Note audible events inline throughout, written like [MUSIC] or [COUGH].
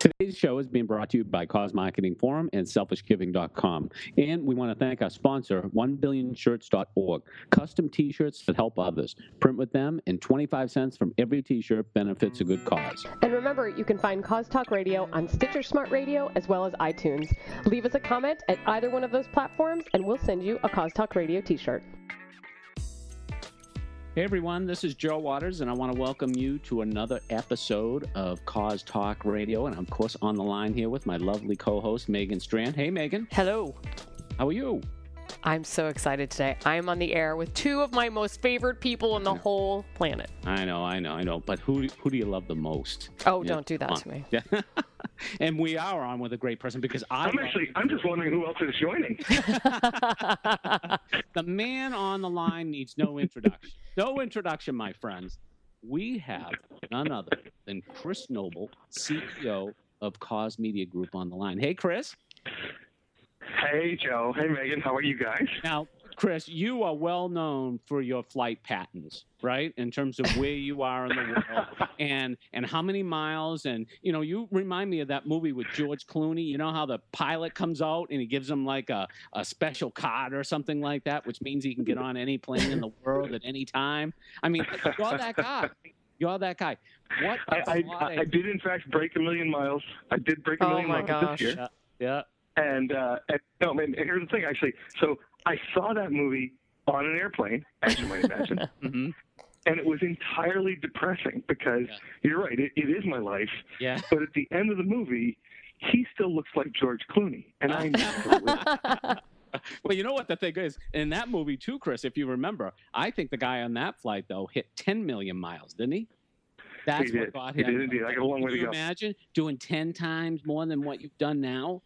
Today's show is being brought to you by Cause Marketing Forum and SelfishGiving.com. And we want to thank our sponsor, 1billionshirts.org. Custom t shirts that help others. Print with them, and 25 cents from every t shirt benefits a good cause. And remember, you can find Cause Talk Radio on Stitcher Smart Radio as well as iTunes. Leave us a comment at either one of those platforms, and we'll send you a Cause Talk Radio t shirt. Hey everyone, this is Joe Waters, and I want to welcome you to another episode of Cause Talk Radio. And I'm, of course, on the line here with my lovely co host, Megan Strand. Hey, Megan. Hello. How are you? I'm so excited today. I am on the air with two of my most favorite people on the whole planet. I know, I know, I know. But who who do you love the most? Oh, don't do that to me. Yeah. [LAUGHS] [LAUGHS] and we are on with a great person because I I'm actually I'm just wondering who else is joining. [LAUGHS] the man on the line needs no introduction. No introduction, my friends. We have none other than Chris Noble, CEO of Cause Media Group, on the line. Hey, Chris. Hey, Joe. Hey, Megan. How are you guys? Now, Chris, you are well known for your flight patterns, right? In terms of where you are in the world [LAUGHS] and and how many miles and you know, you remind me of that movie with George Clooney. You know how the pilot comes out and he gives him like a, a special card or something like that, which means he can get on any plane in the world at any time. I mean, you're that guy. You're that guy. What I, I, I, did in fact break a million miles. I did break a Oh million my miles gosh. this year. Yeah. yeah. And, uh, and no, man, here's the thing actually. So I saw that movie on an airplane, as you might imagine. [LAUGHS] hmm And it was entirely depressing because Yeah. you're right, it, it is my life. Yeah. [LAUGHS] But at the end of the movie, he still looks like George Clooney, and I never. [LAUGHS] Well, you know what the thing is in that movie too, Chris. If you remember, I think the guy on that flight though hit 10 million miles, didn't he? That's He what did. got He him. did indeed. I got a long way Can to you go. imagine doing 10 times more than what you've done now?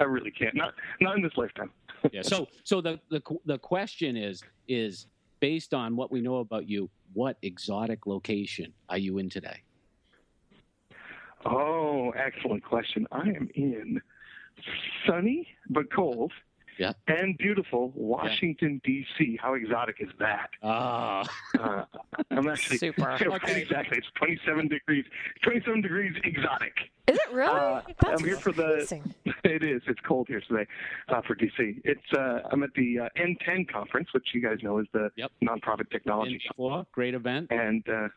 I really can't. Not not in this lifetime. [LAUGHS] Yeah. So, so the the the question is is based on what we know about you. What exotic location are you in today? Oh, excellent question. I am in sunny but cold Yeah. and beautiful Washington, D.C. How exotic is that? Ah, Uh, I'm [LAUGHS] actually Super. [LAUGHS] Okay. exactly. It's 27 degrees. 27 degrees exotic. Is it really? Uh, That's I'm here for the. amazing. [LAUGHS] It is. It's cold here today uh, for D.C. It's. Uh, I'm at the uh, NTEN conference, which you guys know is the Yep. nonprofit technology in before, great event. and uh,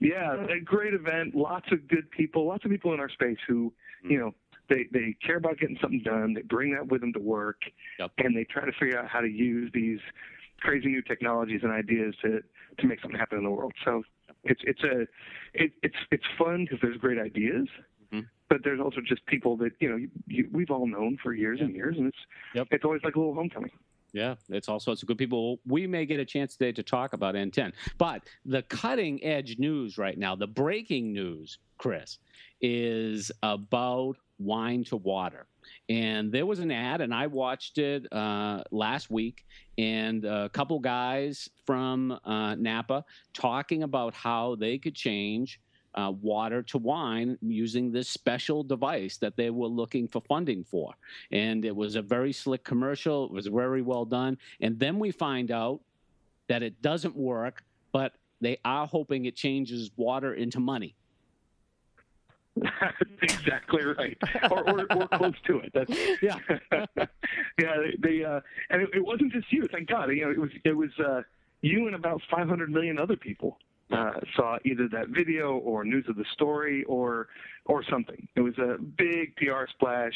yeah, a great event. Lots of good people. Lots of people in our space who, you know, they they care about getting something done. They bring that with them to work, Yep. and they try to figure out how to use these crazy new technologies and ideas to to make something happen in the world. So it's it's a it, it's it's fun because there's great ideas. Mhm. But there's also just people that you know you, you, we've all known for years and years, and it's Yep. it's always like a little homecoming. Yeah, it's all sorts of good people. We may get a chance today to talk about NTEN, but the cutting edge news right now, the breaking news, Chris, is about wine to water. And there was an ad, and I watched it uh, last week, and a couple guys from uh, Napa talking about how they could change uh, water to wine using this special device that they were looking for funding for. And it was a very slick commercial. It was very well done. And then we find out that it doesn't work, but they are hoping it changes water into money. That's [LAUGHS] exactly right, or, or, or close to it. That's Yeah. [LAUGHS] yeah. They, they uh, and it, it wasn't just you. Thank God. You know, it was it was uh, you and about 500 million other people uh, saw either that video or news of the story or or something. It was a big PR splash.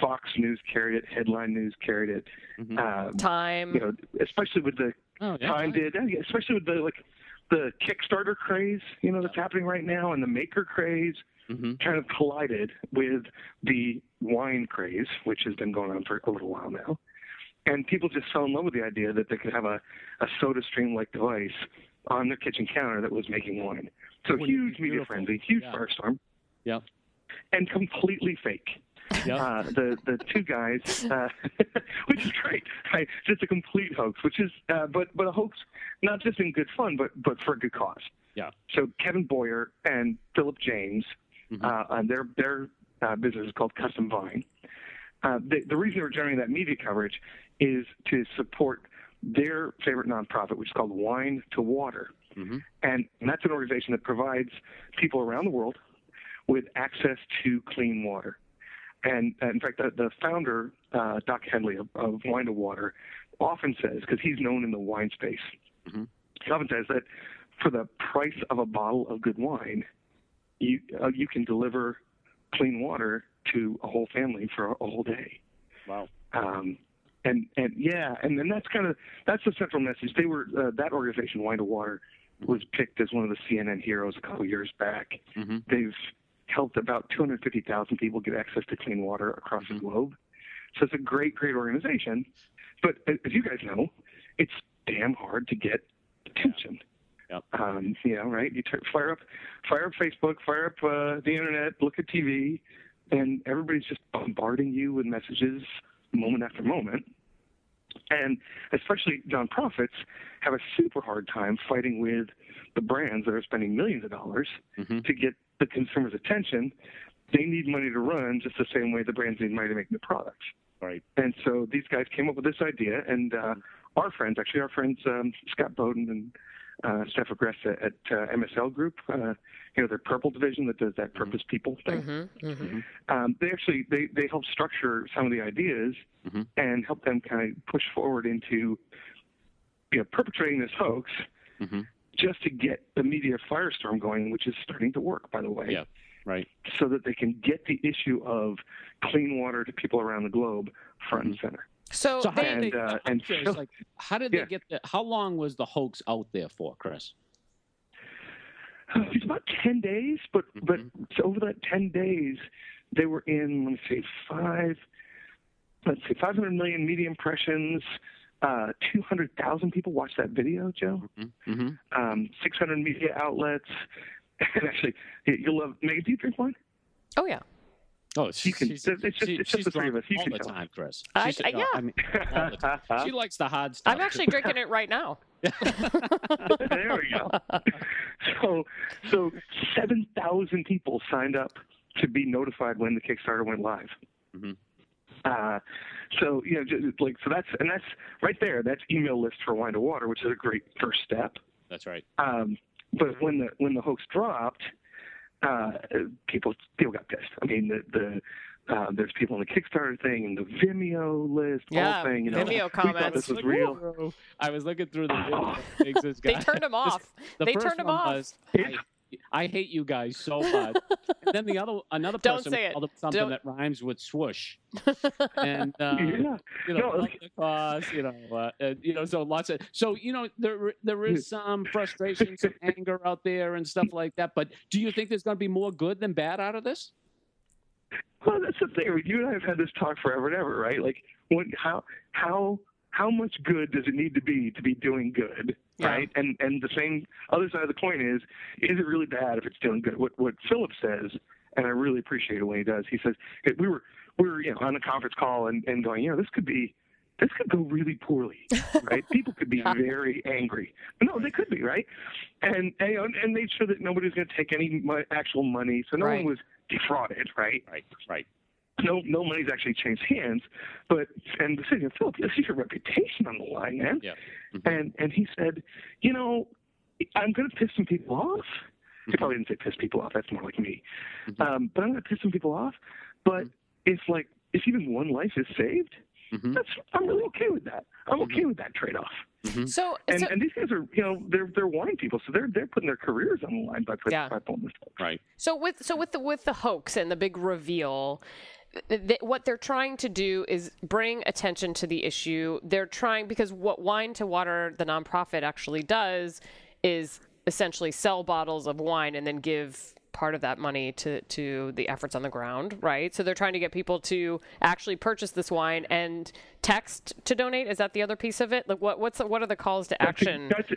Fox News carried it. Headline News carried it. Mhm. Um, Time. you know, especially with the Oh, yeah. Time did, yeah, especially with the like the Kickstarter craze, you know, that's happening right now, and the maker craze hmm kind of collided with the wine craze, which has been going on for a little while now. And people just fell in love with the idea that they could have a, a soda stream like device on their kitchen counter that was making wine. So Wouldn't it be huge media frenzy, huge Yeah. firestorm. Yep. And completely fake. Yep. Uh, the the two guys, uh, [LAUGHS] which is great, right? Just a complete hoax, which is, uh, but but a hoax not just in good fun, but but for a good cause. Yeah. So Kevin Boyer and Philip James, Mhm. uh, and their their uh, business is called Custom Vine. Uh, the, the reason they were generating that media coverage is to support their favorite nonprofit, which is called Wine to Water, Mhm. and that's an organization that provides people around the world with access to clean water. And uh, in fact, the, the founder, uh, Doc Hendley of, of Wine to Water, often says, because he's known in the wine space, mm-hmm. he often says that for the price of a bottle of good wine, you uh, you can deliver clean water to a whole family for a, a whole day. Wow. Um, and and yeah, and then that's kind of that's the central message. They were uh, that organization, Wine to Water, was picked as one of the CNN heroes a couple years back. Mm-hmm. They've helped about 250,000 people get access to clean water across mm-hmm. the globe. So it's a great, great organization. But as you guys know, it's damn hard to get attention. Yep. Um, you know, right? You t- fire up, fire up Facebook, fire up uh, the internet, look at TV, and everybody's just bombarding you with messages moment after moment. And especially nonprofits have a super hard time fighting with the brands that are spending millions of dollars mm-hmm. to get the consumer's attention. They need money to run just the same way the brands need money to make new products. Right. And so these guys came up with this idea, and uh, our friends, actually, our friends um, Scott Beaudoin and uh, Steph Agresta at uh, MSL Group, uh, you know, their Purple division that does that Mm-hmm. Purpose People thing. Mm-hmm, mm-hmm. Um, they actually they they help structure some of the ideas mm-hmm. and help them kind of push forward into you know perpetrating this hoax mm-hmm. Just to get the media firestorm going, which is starting to work, by the way. Yeah. Right. So that they can get the issue of clean water to people around the globe front and center. So, So how they, did And, they? uh, and curious, so- like, how did Yeah. they get the? How long was the hoax out there for, Chris? It's about ten days, but but Mhm. so over that ten days, they were in let me see five, let's see, five hundred million media impressions. Uh, two hundred thousand people watched that video, Joe. Mm-hmm. Um, six hundred media outlets. [LAUGHS] And actually, you- you'll love. Megan, do you drink wine? oh yeah. Oh, You can- she's, it's just- she- it's just she's the three of us. You all can the tell. time, Chris. I- She's- I- no, yeah. I mean, all the time. [LAUGHS] she likes the hard stuff. I'm actually drinking it right now. [LAUGHS] there we go. So, so seven thousand people signed up to be notified when the Kickstarter went live. Mhm. Uh, so you know, just, like so that's and that's right there. That's email list for Wine to Water, which is a great first step. That's right. Um, but when the when the hoax dropped, uh, people people got pissed. I mean, the the uh, there's people on the Kickstarter thing and the Vimeo list, Yeah, whole thing. You know, Vimeo we thought comments. this was Like, real. whoa. I was looking through the [LAUGHS] video. They turned them this- off. The They turned them off. Was, I, I hate you guys so [LAUGHS] much. and then the other another Don't person say it. called up something Don't- that rhymes with swoosh. And [LAUGHS] uh, yeah. you know, No, love the cause, you know, uh, uh, you know, so lots of, so you know, there there is some frustration, some anger out there, and stuff like that. But do you think there's going to be more good than bad out of this? Well, that's the thing. You and I have had this talk forever and ever, right? Like, what, how, how, how much good does it need to be to be doing good, Yeah. right? And and the same other side of the coin is, is it really bad if it's doing good? What what Philip says, and I really appreciate it when he does. He says it, we were we were you know on a conference call and and going, you know, this could be. This could go really poorly, [LAUGHS] right? People could be very angry. No, they could be, right? And and, and made sure that nobody's going to take any mo- actual money, so no Right. one was defrauded, right? Right, right. No no money's actually changed hands, but and the city of Philip, this is your reputation on the line, man. Yeah. Mhm. And and he said, you know, I'm going to piss some people off. He probably didn't say piss people off. That's more like me. Mhm. Um, but I'm going to piss some people off. But Mhm. if like if even one life is saved, Mhm. that's I'm really okay with that. I'm okay with that trade off. So, And so and these guys are you know they're they're wine people, so they're they're putting their careers on the line by putting Yeah. by pulling this. Off. Right. So with so with the with the hoax and the big reveal, th- what they're trying to do is bring attention to the issue. They're trying because what Wine to Water, the nonprofit, actually does is essentially sell bottles of wine and then give part of that money to to the efforts on the ground, right? So they're trying to get people to actually purchase this wine and text to donate. Is that the other piece of it? Like what what's the, what are the calls to That's- action? That's,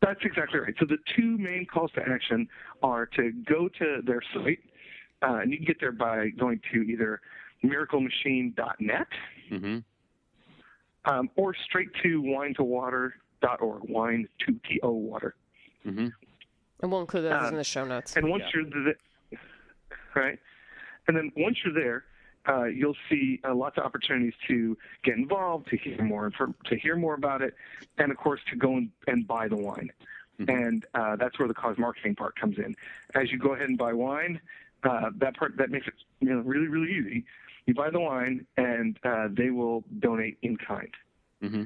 that's exactly right. So the two main calls to action are to go to their site, uh, and you can get there by going to either miraclemachine.net Mm-hmm. um, or straight to wine2water.org, wine to to water. Mm-hmm. And we'll include those uh, in the show notes. And once Yeah. you're the, right, and then once you're there, uh, you'll see uh, lots of opportunities to get involved, to hear more, infor- to hear more about it, and of course to go and, and buy the wine. Mhm. And uh, that's where the cause marketing part comes in. As you go ahead and buy wine, uh, that part that makes it you know really really easy. You buy the wine, and uh, they will donate in kind. hmm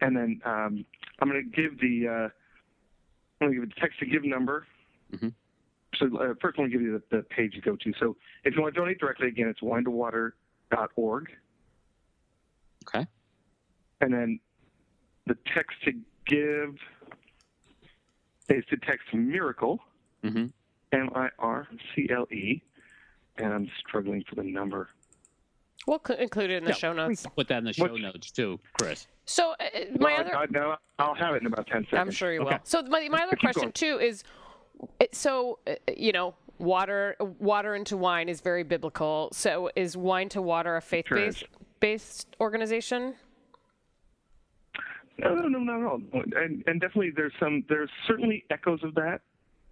And then um, I'm going to give the uh, I'm going to give the text to give number. Mhm. So uh, first, I want to give you the, the page you go to. So if you want to donate directly, again, it's wine2water.org. Okay. And then the text to give is to text miracle hmm M I R C L E, and I'm struggling for the number. We'll cl- include it in the Yeah, show notes. Put that in the show What's- notes too, Chris. So uh, my Well, other, I, no, I'll have it in about ten seconds. I'm sure you Okay. will. So my, my other question going. too is, so uh, you know, water water into wine is very biblical. So is wine to water a faith Sure based is. based organization? No, no, no, not at all. And, and definitely, there's some. There's certainly echoes of that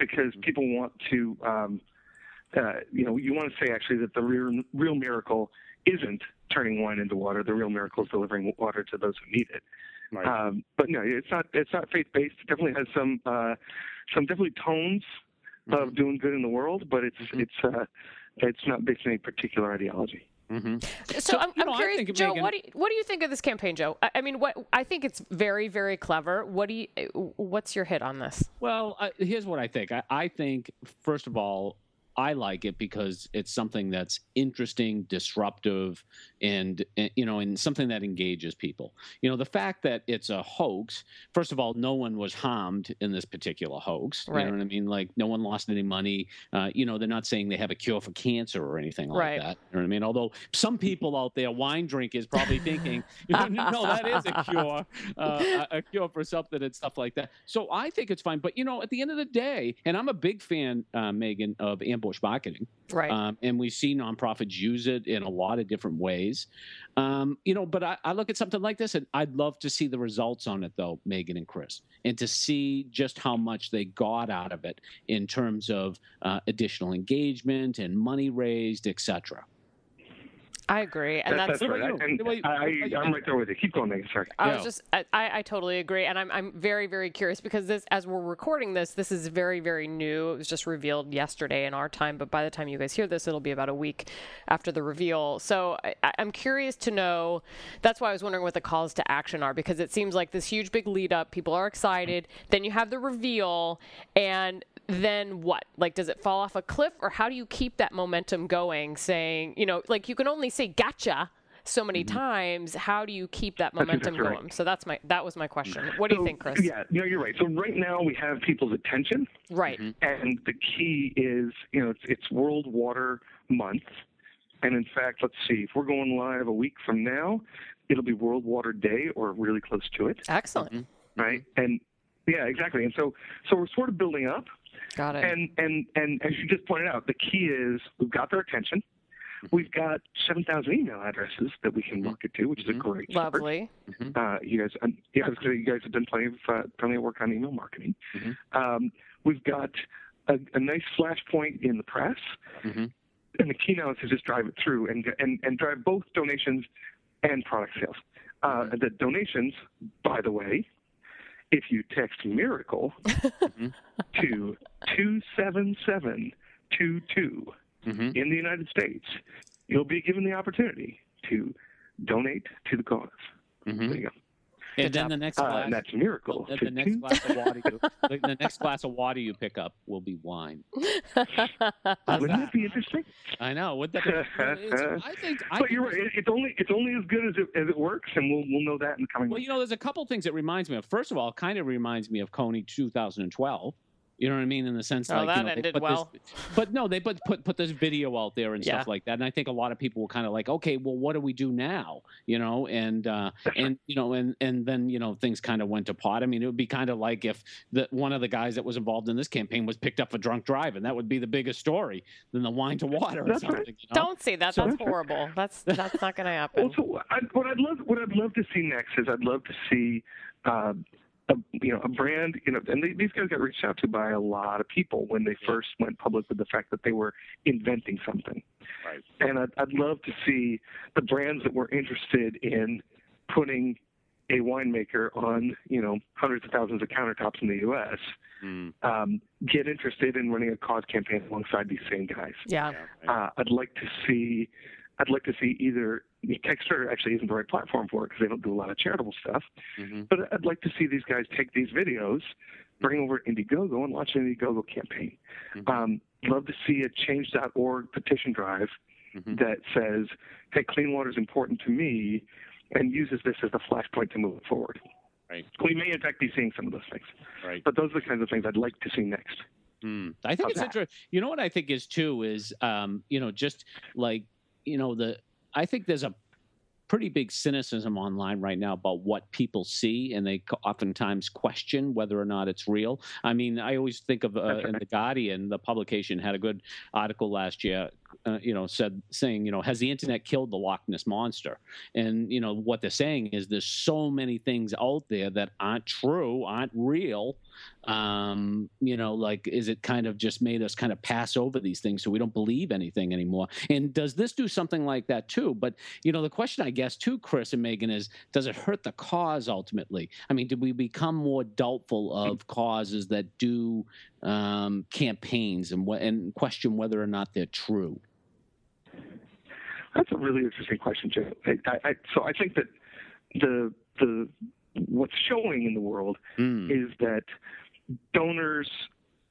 because people want to. Um, uh, you know, you want to say actually that the real, real miracle isn't turning wine into water. The real miracle is delivering water to those who need it. Right. Um, but no, it's not. It's not faith based. It definitely has some. Uh, some definitely tones of doing good in the world, but it's it's uh, it's not based on any particular ideology. Hmm So, So, I'm, I'm know, curious, Joe. Megan- What do you, what do you think of this campaign, Joe? I, I mean, what I think it's very very clever. What do you? What's your hit on this? Well, uh, here's what I think. I, I think, first of all, I like it because it's something that's interesting, disruptive, and, and you know, and something that engages people. You know, the fact that it's a hoax. First of all, no one was harmed in this particular hoax. Right. You know what I mean? Like, no one lost any money. Uh, you know, they're not saying they have a cure for cancer or anything like Right. that. You know what I mean? Although some people out there, wine drinkers, probably thinking, [LAUGHS] you know, no, that is a cure, uh, a a cure for something and stuff like that. So I think it's fine. But you know, at the end of the day, and I'm a big fan, uh, Megan, of ambush marketing, Right. um, and we see nonprofits use it in a lot of different ways. Um, you know, but I, I look at something like this, and I'd love to see the results on it, though, Megan and Chris, and to see just how much they got out of it in terms of uh, additional engagement and money raised, etc. I agree, and That- that's, that's What right. about you? And What about you? I, What about you? I'm right there with you. Keep going, Megan. Sorry. I Yeah. was just I, I I totally agree, and I'm I'm very very curious because this as we're recording this, this is very very new. It was just revealed yesterday in our time, but by the time you guys hear this, it'll be about a week after the reveal. So I, I- I'm curious to know. That's why I was wondering what the calls to action are because it seems like this huge big lead up. People are excited. Then you have the reveal, and then what? Like, does it fall off a cliff, or how do you keep that momentum going? Saying, you know, like you can only say "gotcha." so many mm-hmm. times how do you keep that momentum exactly right. going so that's my that was my question mm-hmm. what do you think chris Yeah, no, you're right. So right now we have people's attention, right mm-hmm. and the key is, you know, it's, it's World Water Month, and in fact, let's see, if we're going live a week from now, it'll be World Water Day or really close to it, excellent right? And yeah, exactly. And so, so we're sort of building up, got it and and and as you just pointed out, the key is we've got their attention. We've got 7,000 email addresses that we can market to, which is a great start. lovely Uh, you guys, um, yeah, I was gonna say you guys have done plenty of uh, plenty of work on email marketing. Mhm. Um, we've got a, a nice flashpoint in the press, Mhm. and the key now is to just drive it through and and and drive both donations and product sales. Uh, the donations, by the way, if you text miracle [LAUGHS] to two seven seven two two Mhm. in the United States, you'll be given the opportunity to donate to the cause. Mhm. There you go. And Good then job. the next Uh, glass, and that's miracle. the, the next glass of water, you, [LAUGHS] the, the next glass of water you pick up will be wine. [LAUGHS] How's Wouldn't that? that be interesting? I know. Would that? Be, [LAUGHS] I think. I But think you're right. It's only it's only as good as it, as it works, and we'll we'll know that in the coming Well, weeks. you know, there's a couple things it reminds me of. First of all, it kind of reminds me of Kony 2012. You know what I mean? In the sense, Oh, like, that you know, they ended put well. This, [LAUGHS] but no, they put put put this video out there and Yeah. stuff like that. And I think a lot of people were kind of like, okay, well, what do we do now? You know, and uh, and you know, and and then you know, things kind of went to pot. I mean, it would be kind of like if the one of the guys that was involved in this campaign was picked up for drunk driving. That would be the biggest story than the wine to water or That's right. something. You know? don't say that So- that's horrible that's [LAUGHS] that's not going to happen Well, so I, what I'd love what I'd love to see next is I'd love to see. Uh, a, you know, a brand, you know, and they, these guys got reached out to by a lot of people when they first went public with the fact that they were inventing something. Right. And I'd, I'd love to see the brands that were interested in putting a winemaker on you know hundreds of thousands of countertops in the U.S. Mm. Um, get interested in running a cause campaign alongside these same guys. Yeah. Yeah, right. Uh, I'd like to see, I'd like to see either Kickstarter actually isn't the right platform for it because they don't do a lot of charitable stuff. Mhm. But I'd like to see these guys take these videos, bring over Indiegogo, and launch an Indiegogo campaign. Mhm. Um, love to see a Change.org petition drive Mhm. that says, "Hey, clean water is important to me," and uses this as the flashpoint to move it forward. Right. We may, in fact, be seeing some of those things, Right. but those are the kinds of things I'd like to see next. Mm. I think How's it's interesting. You know what I think is too is um, you know just like you know the I think there's a pretty big cynicism online right now about what people see, and they oftentimes question whether or not it's real. I mean, I always think of uh, in the Guardian, the publication had a good article last year. Uh, you know, said saying, you know, has the internet killed the Loch Ness monster? And you know what they're saying is there's so many things out there that aren't true, aren't real. Um, you know, like is it kind of just made us kind of pass over these things so we don't believe anything anymore? And does this do something like that too? But you know, the question I guess too, Chris and Megan, is does it hurt the cause ultimately? I mean, do we become more doubtful of causes that do um, campaigns and and question whether or not they're true? That's a really interesting question, Joe. I, I, I, so I think that the the what's showing in the world Mm. is that donors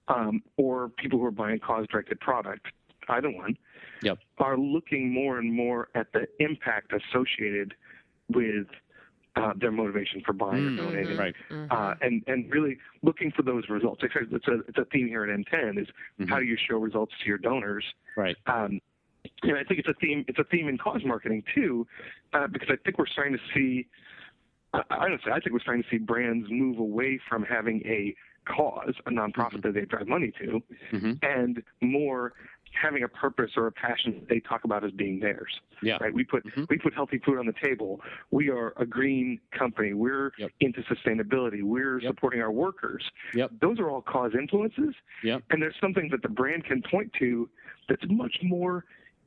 um, or people who are buying cause-directed product, either one, Yep. are looking more and more at the impact associated with uh, their motivation for buying Mm, or donating. Right. Mhm. Uh, and and really looking for those results. It's a, it's a, theme here at NTEN is Mhm. how do you show results to your donors Right. um, and I think it's a theme. It's a theme in cause marketing too, uh, because I think we're starting to see. I, honestly, I think we're starting to see brands move away from having a cause, a nonprofit that they drive money to, Mhm. and more having a purpose or a passion that they talk about as being theirs. Yeah. Right. We put Mhm. we put healthy food on the table. We are a green company. We're Yep. into sustainability. We're Yep. supporting our workers. Yep. Those are all cause influences. Yep. And there's something that the brand can point to that's much more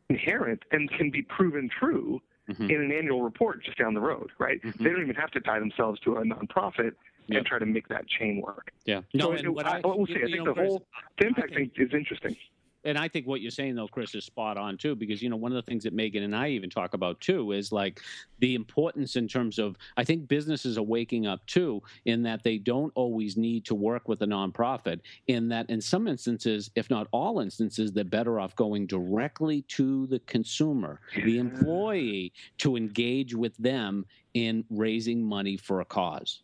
inherent and can be proven true Mhm. in an annual report just down the road, right? Mhm. They don't even have to tie themselves to a nonprofit Yep. and try to make that chain work. Yeah. So No, it- and what I, I, we'll see. I think know, the whole the impact thing is interesting. And I think what you're saying though, Chris, is spot on too, because you know one of the things that Megan and I even talk about too is like the importance in terms of I think businesses are waking up too in that they don't always need to work with a nonprofit. In that, in some instances, if not all instances, they're better off going directly to the consumer, the employee, to engage with them in raising money for a cause.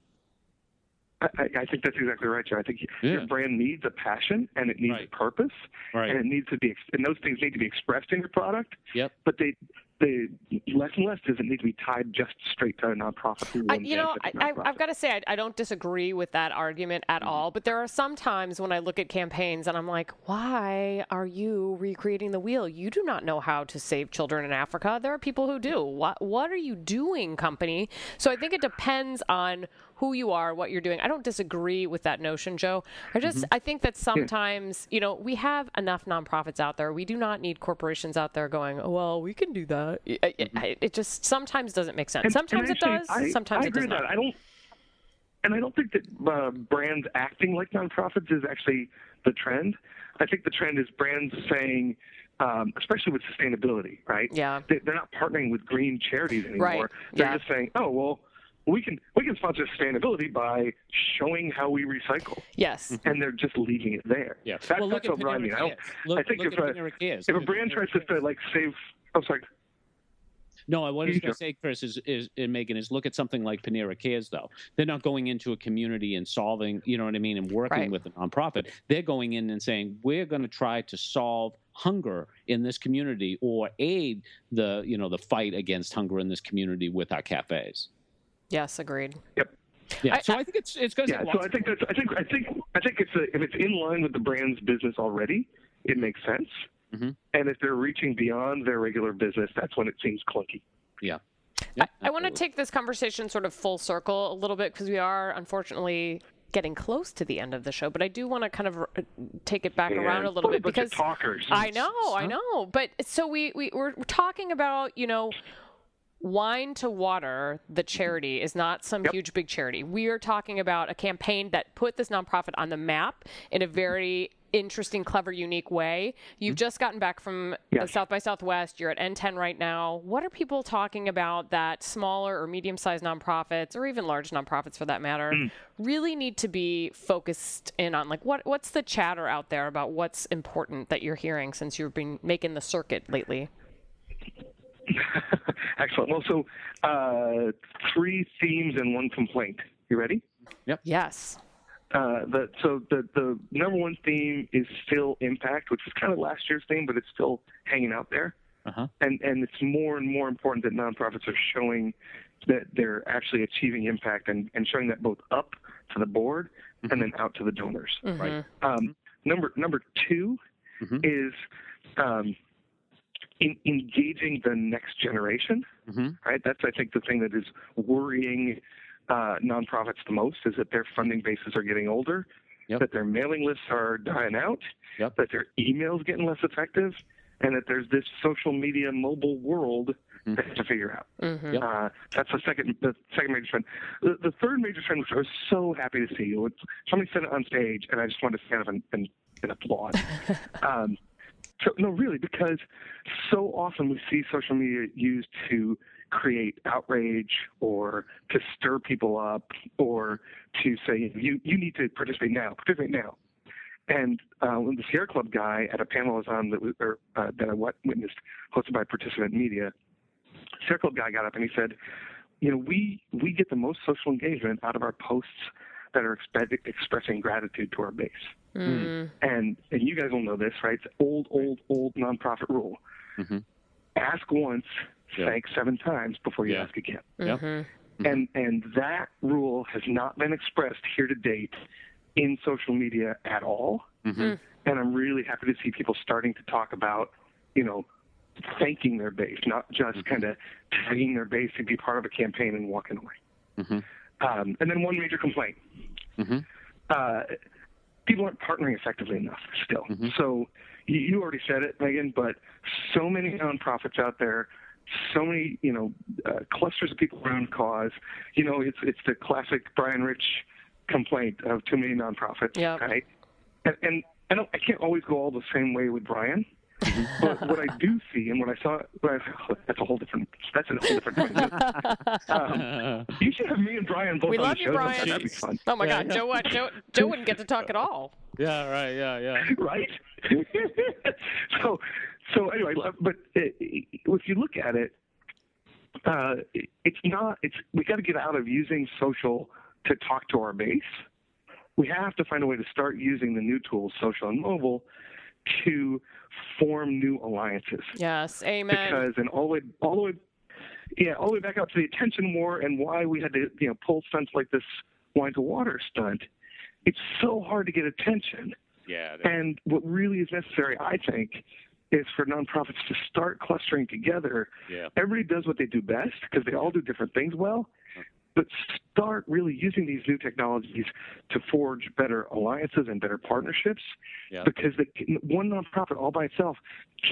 I, I I think that's exactly right, Joe. I think your brand needs a passion and it needs Right. purpose Right. and it needs to be and those things need to be expressed in your product. Yep. But they they less and less doesn't need to be tied just straight to a nonprofit. I, you know, I, I, nonprofit. I've got to say, I, I don't disagree with that argument at mm-hmm. all. But there are some times when I look at campaigns and I'm like, why are you recreating the wheel? You do not know how to save children in Africa. There are people who do. What What are you doing, company? So I think it depends on who you are, what you're doing. I don't disagree with that notion, Joe. I just I think that sometimes, you know, we have enough nonprofits out there. We do not need corporations out there going, oh, well, we can do that. It, it, it just sometimes doesn't make sense. And- sometimes and it does. I, sometimes I it does not. that. I don't, and I don't think that uh, brands acting like nonprofits is actually the trend. I think the trend is brands saying, um, especially with sustainability, right? Yeah. They, they're not partnering with green charities anymore. Right. They're Yeah. just saying, oh well, we can we can sponsor sustainability by showing how we recycle, Yes. Mm-hmm. and they're just leaving it there. Yeah. That, well, look that's what I mean. I, don't, Look, I think if a if a brand tries to Cares. say, like save, oh sorry, No, what I was going to say, Chris, is, is, is Megan, is look at something like Panera Cares, though. They're not going into a community and solving, you know what I mean, and working Right. with a nonprofit. They're going in and saying, we're going to try to solve hunger in this community or aid the, you know, the fight against hunger in this community with our cafes. Yes. Agreed. Yep. Yeah, I- so I, think it's it's going to Yeah, so I think that's I think I think I think it's a, if it's in line with the brand's business already, it makes sense. Mm-hmm. And if they're reaching beyond their regular business, that's when it seems clunky. yeah, I, I want to take this conversation sort of full circle a little bit because we are unfortunately getting close to the end of the show, but I do want to kind of take it back around a little bit because talkers. I know, I know. But so we, we we're talking about, you know, Wine to Water, the charity, is not some Yep. huge big charity. We are talking about a campaign that put this nonprofit on the map in a very interesting, clever, unique way. You've mm-hmm. just gotten back from Yes. South by Southwest. You're at NTEN right now. What are people talking about that smaller or medium sized nonprofits, or even large nonprofits for that matter, mm. really need to be focused in on? Like, what what's the chatter out there about what's important that you're hearing since you've been making the circuit lately? [LAUGHS] Excellent. Well, so uh, three themes and one complaint. You ready? Yep. Yes. Uh, the, so the the number one theme is still impact, which was kind of last year's theme, but it's still hanging out there. Uh-huh. And and it's more and more important that nonprofits are showing that they're actually achieving impact and, and showing that both up to the board and then out to the donors. Right. Um, number number 2 Mhm. is um, in, engaging the next generation. Mhm. Right. That's I think the thing that is worrying uh, nonprofits the most is that their funding bases are getting older, Yep. that their mailing lists are dying out, Yep. that their emails getting less effective, and that there's this social media mobile world Mhm. they have to figure out. Mm-hmm. Yep. Uh, that's the second the second major trend. The, the third major trend, which I was so happy to see, was somebody said it on stage, and I just wanted to stand up and, and, and applaud. [LAUGHS] um, so no, really, because so often we see social media used to create outrage or to stir people up or to say you you need to participate now, participate now. And uh, when the Sierra Club guy at a panel was on that was, or, uh, that I witnessed, hosted by Participant Media, Sierra Club guy got up and he said, you know, we we get the most social engagement out of our posts that are expe- expressing gratitude to our base. Mm. And and you guys will know this, right? It's old, old, old nonprofit rule. Mhm. Ask once, Yeah. thank seven times before you Yeah. ask again. Yep. Mm-hmm. And and that rule has not been expressed here to date in social media at all. Mhm. And I'm really happy to see people starting to talk about, you know, thanking their base, not just kind of tagging their base to be part of a campaign and walking away. Um, and then one major complaint. Mhm. uh, people aren't partnering effectively enough still. Mhm. So you, you already said it, Megan, but so many nonprofits out there, so many you know uh, clusters of people around cause. You know, it's it's the classic Brian Rich complaint of too many nonprofits, Yep. right? And, and I don't, I can't always go all the same way with Brian. [LAUGHS] but what I do see, and what I saw, what [LAUGHS] I, that's a whole different. That's a whole different thing. [LAUGHS] um, you should have me and Brian both We on love the you, show. Brian. That'd be fun. Oh my Yeah, God, yeah. Joe, what, Joe, Joe wouldn't get to talk at all. yeah. Right. Yeah. Yeah. right? so, so anyway, but uh, if you look at it, uh, it's not. It's we got to get out of using social to talk to our base. We have to find a way to start using the new tools, social and mobile, to form new alliances. Yes, amen. Because and all the way, all the way, yeah, all the way back up to the attention war and why we had to, you know, pull stunts like this wine to water stunt. It's so hard to get attention. Yeah. And what really is necessary, I think, is for nonprofits to start clustering together. Yeah. Everybody does what they do best because they all do different things well, but start really using these new technologies to forge better alliances and better partnerships Yeah. because they, one nonprofit all by itself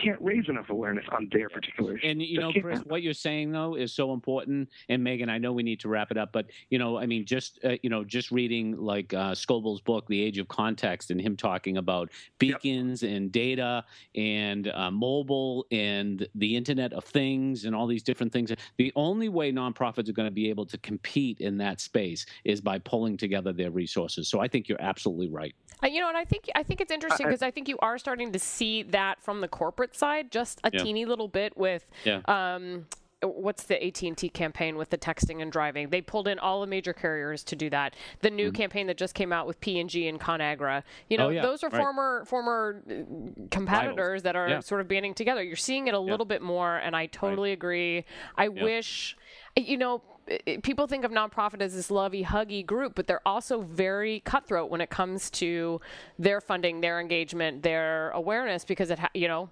can't raise enough awareness on their particular issue. And you know, Chris, what you're saying though is so important. And Megan, I know we need to wrap it up, but you know, I mean, just uh, you know, just reading like uh, Scoble's book, The Age of Context, and him talking about beacons and data and uh, mobile and the Internet of Things and all these different things. The only way nonprofits are going to be able to compete in that space is by pulling together their resources. So I think you're absolutely right. Uh, you know, and I think I think it's interesting because I think you are starting to see that from the corporate side, just a Yeah. teeny little bit with. Yeah. Um, what's the AT&T campaign with the texting and driving? They pulled in all the major carriers to do that. The new campaign that just came out with P&G and ConAgra. You know, Mm-hmm. Oh, yeah, those are right. former former uh, competitors that are Yeah. sort of banding together. You're seeing it a little bit more and I totally agree. I wish you know i- people think of nonprofit as this lovey huggy group, but they're also very cutthroat when it comes to their funding, their engagement, their awareness, because it, ha- you know,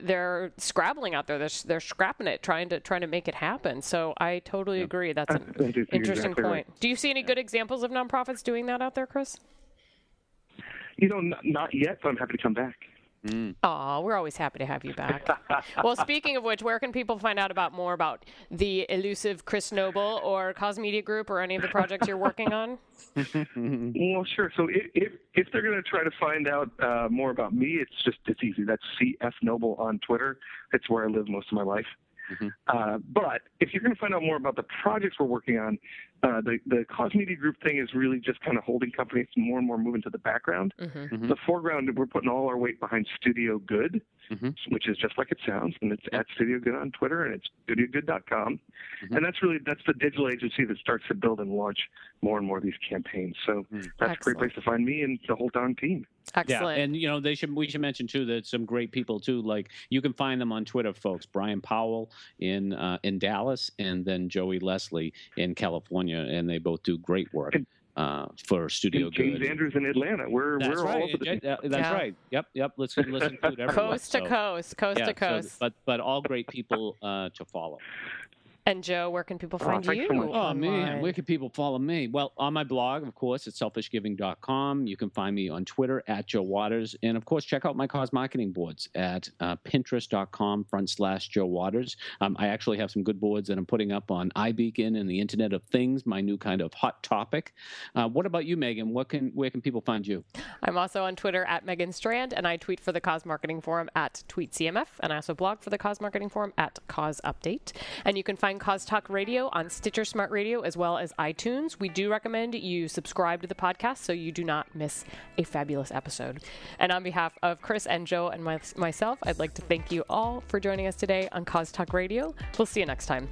they're scrabbling out there. They're, they're scrapping it, trying to trying to make it happen. So I totally agree. That's an I do think you're interesting exactly point. right. Do you see any good examples of nonprofits doing that out there, Chris? You know, not, not yet, but I'm happy to come back. Mm. Aw, we're always happy to have you back. [LAUGHS] well, speaking of which, where can people find out about more about the elusive Chris Noble or Cause Media Group or any of the projects you're working on? [LAUGHS] Well, sure. So if if, if they're going to try to find out uh, more about me, it's just it's easy. That's CF Noble on Twitter. It's where I live most of my life. Mhm. Uh, but if you're going to find out more about the projects we're working on, uh, the the Cause Media Group thing is really just kind of holding companies more and more moving to the background. hmm Mhm. The foreground, we're putting all our weight behind Studio Good, Mhm. which is just like it sounds, and it's at Studio Good on Twitter, and it's studiogood.com. Mhm. And that's really that's the digital agency that starts to build and launch more and more of these campaigns. So Mm. that's a great place to find me and the whole darn team. Excellent. Yeah, and you know they should. We should mention too that some great people too. Like you can find them on Twitter, folks. Brian Powell in uh, in Dallas, and then Joey Leslie in California, and they both do great work And- uh, for Studio And James Good. Andrews in Atlanta. We're That's we're right. all over the Yeah, yeah, That's Yeah. right. Yep, yep. Let's let's include everyone. coast to So, coast, coast yeah, to so- coast. but but all great people uh, to follow. And Joe, where can people Oh, find thanks you? so much. Oh man, where can people follow me? Well, on my blog, of course, at selfishgiving.com. You can find me on Twitter at Joe Waters, and of course, check out my cause marketing boards at uh, Pinterest.com front slash Joe Waters. Um, I actually have some good boards that I'm putting up on iBeacon and the Internet of Things, my new kind of hot topic. Uh, what about you, Megan? What can where can people find you? I'm also on Twitter at Megan Strand, and I tweet for the Cause Marketing Forum at TweetCMF, and I also blog for the Cause Marketing Forum at Cause Update. And you can find Cause Talk Radio on Stitcher Smart Radio as well as iTunes. We do recommend you subscribe to the podcast so you do not miss a fabulous episode. And on behalf of Chris and Joe and my, myself, I'd like to thank you all for joining us today on Cause Talk Radio. We'll see you next time.